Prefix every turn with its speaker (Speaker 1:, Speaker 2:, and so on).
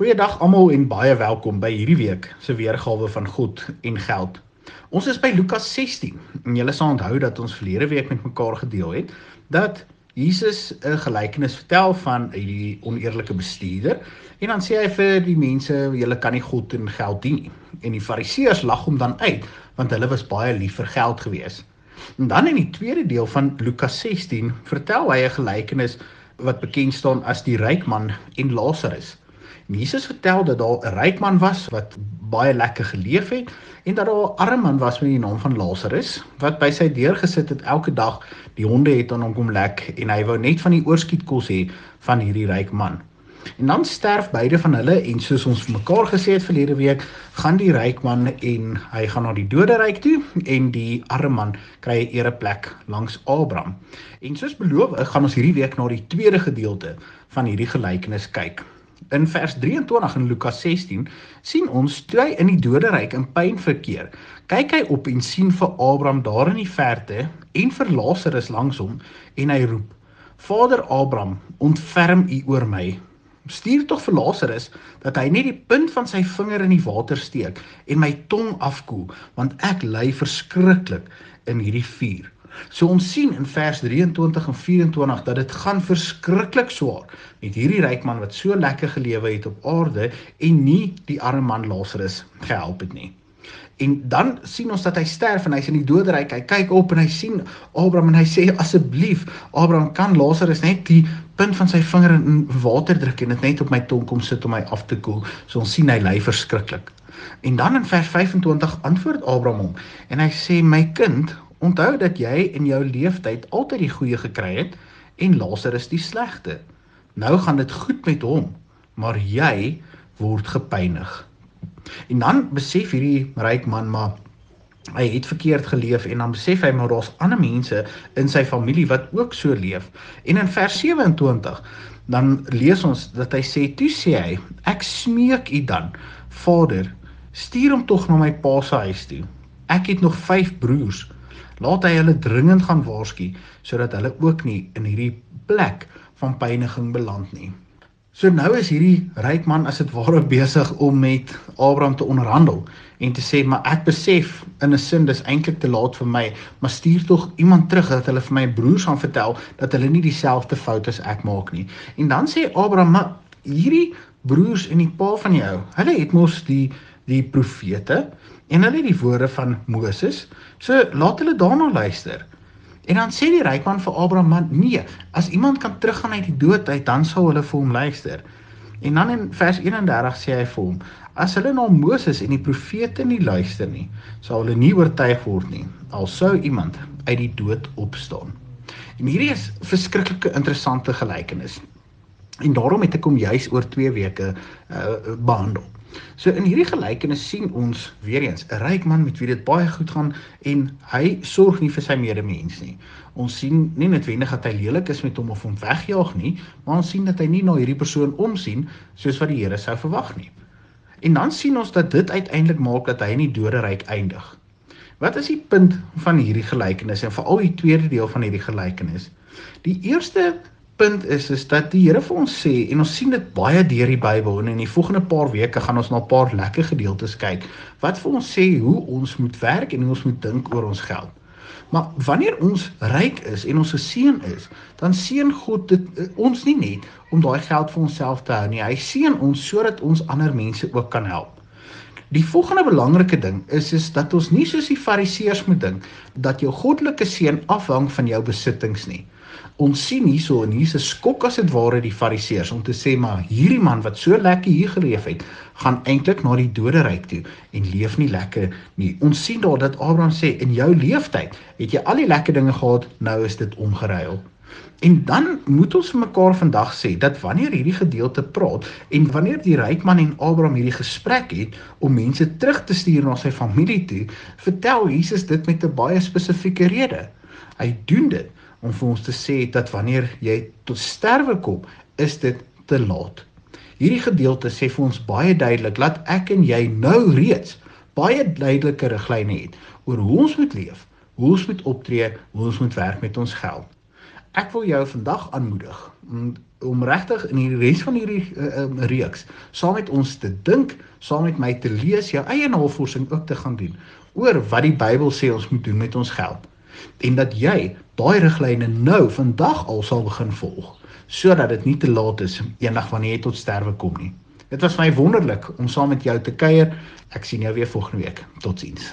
Speaker 1: Goeiedag almal en baie welkom by hierdie week se weergawe van God en geld. Ons is by Lukas 16 en julle sal onthou dat ons verlede week met mekaar gedeel het dat Jesus 'n gelykenis vertel van die oneerlike bestuurder en dan sê hy vir die mense julle kan nie God en geld dien nie. En die Fariseërs lag hom dan uit want hulle was baie lief vir geld gewees. En dan in die tweede deel van Lukas 16 vertel hy 'n gelykenis wat bekend staan as die ryk man en Lazarus. Jesus vertel dat daar 'n ryk man was wat baie lekker geleef het en dat daar 'n arm man was met die naam van Lazarus wat by sy deur gesit het elke dag. Die honde het aan hom kom lek en hy wou net van die oorskietkos hê van hierdie ryk man. En dan sterf beide van hulle en soos ons mekaar gesê het verlede week, gaan die ryk man en hy gaan na die doderyk toe en die arme man kry 'n ereplek langs Abraham. En soos beloof, gaan ons hierdie week na die tweede gedeelte van hierdie gelykenis kyk. In vers 23 in Lukas 16 sien ons toe hy in die doderyk in pyn verkeer. Kyk hy op en sien vir Abraham daar in die verte en vir Lazarus langs hom en hy roep: Vader Abraham, ontferm U oor my. Stuur tog vir Lazarus dat hy net die punt van sy vinger in die water steek en my tong afkoel, want ek ly verskriklik in hierdie vuur. So ons sien in vers 23 en 24 dat dit gaan verskriklik swaar met hierdie ryk man wat so lekker gelewe het op aarde en nie die arme man Lazarus gehelp het nie. En dan sien ons dat hy sterf en hy's in die doderyk. Hy kyk op en hy sien Abraham en hy sê asseblief Abraham kan Lazarus net die punt van sy vinger in water druk en dit net op my tong kom sit om my af te koel. So ons sien hy ly verskriklik. En dan in vers 25 antwoord Abraham hom en hy sê my kind Onthou dat jy in jou lewenstyd altyd die goeie gekry het en Lazarus die slegte. Nou gaan dit goed met hom, maar jy word gepynig. En dan besef hierdie ryk man maar hy het verkeerd geleef en dan besef hy maar daar's ander mense in sy familie wat ook so leef. En in vers 27 dan lees ons dat hy sê toe sê hy ek smeek u dan Vader stuur hom tog na my pa se huis toe. Ek het nog 5 broers laat hy hulle dringend gaan waarsku sodat hulle ook nie in hierdie plek van pyniging beland nie. So nou is hierdie ryk man as dit ware besig om met Abraham te onderhandel en te sê maar ek besef in 'n sin dis eintlik te laat vir my, maar stuur tog iemand terug dat hulle vir my broers gaan vertel dat hulle nie dieselfde foute as ek maak nie. En dan sê Abraham maar hierdie broers en die pa van jou, hulle het mos die die profete en hulle het die woorde van Moses. So laat hulle daarna luister. En dan sê die ryk man vir Abraham: "Man, nee, as iemand kan teruggaan uit die dood uit, dan sal hulle vir hom luister." En dan in vers 31 sê hy vir hom: "As hulle na Moses en die profete nie luister nie, sal hulle nie oortuig word nie, al sou iemand uit die dood opstaan." En hierdie is verskriklike interessante gelykenis. En daarom het ek hom juis oor 2 weke uh, behandel. So in hierdie gelykenis sien ons weer eens 'n ryk man met wie dit baie goed gaan en hy sorg nie vir sy medemens nie. Ons sien nie netwendig dat hy lelik is met hom of hom wegjaag nie, maar ons sien dat hy nie na hierdie persoon omsien soos wat die Here sou verwag nie. En dan sien ons dat dit uiteindelik maak dat hy in die doderyk eindig. Wat is die punt van hierdie gelykenis en veral die tweede deel van hierdie gelykenis? Die eerste punt is is dat die Here vir ons sê en ons sien dit baie deur die Bybel en in die volgende paar weke gaan ons na 'n paar lekker gedeeltes kyk wat vir ons sê hoe ons moet werk en hoe ons moet dink oor ons geld. Maar wanneer ons ryk is en ons geseën is, dan seën God dit eh, ons nie net om daai geld vir onsself te hou nie. Hy seën ons sodat ons ander mense ook kan help. Die volgende belangrike ding is is dat ons nie soos die fariseërs moet dink dat jou goddelike seën afhang van jou besittings nie ons sien hierso en hier's 'n skok as dit ware die fariseërs om te sê maar hierdie man wat so lekker hier geleef het, gaan eintlik na die doderyk toe en leef nie lekker nie. Ons sien daar dat Abraham sê in jou leeftyd het jy al die lekker dinge gehad, nou is dit omgeruil. En dan moet ons vir mekaar vandag sê dat wanneer hierdie gedeelte praat en wanneer die ryk man en Abraham hierdie gesprek het om mense terug te stuur na sy familie toe, vertel Jesus dit met 'n baie spesifieke rede. Hy doen dit om vir ons te sê dat wanneer jy tot sterwe kom, is dit te laat. Hierdie gedeelte sê vir ons baie duidelik dat ek en jy nou reeds baie duidelike riglyne het oor hoe ons moet leef, hoe ons moet optree, hoe ons moet werk met ons geld. Ek wil jou vandag aanmoedig om om regtig in die res van hierdie uh, um, reeks saam met ons te dink, saam met my te lees, jou eie navorsing ook te gaan doen oor wat die Bybel sê ons moet doen met ons geld. En dat jy daai riglyne nou vandag al sal begin volg sodat dit nie te laat is eendag wanneer jy tot sterwe kom nie. Dit was my wonderlik om saam met jou te kuier. Ek sien jou weer volgende week. Totsiens.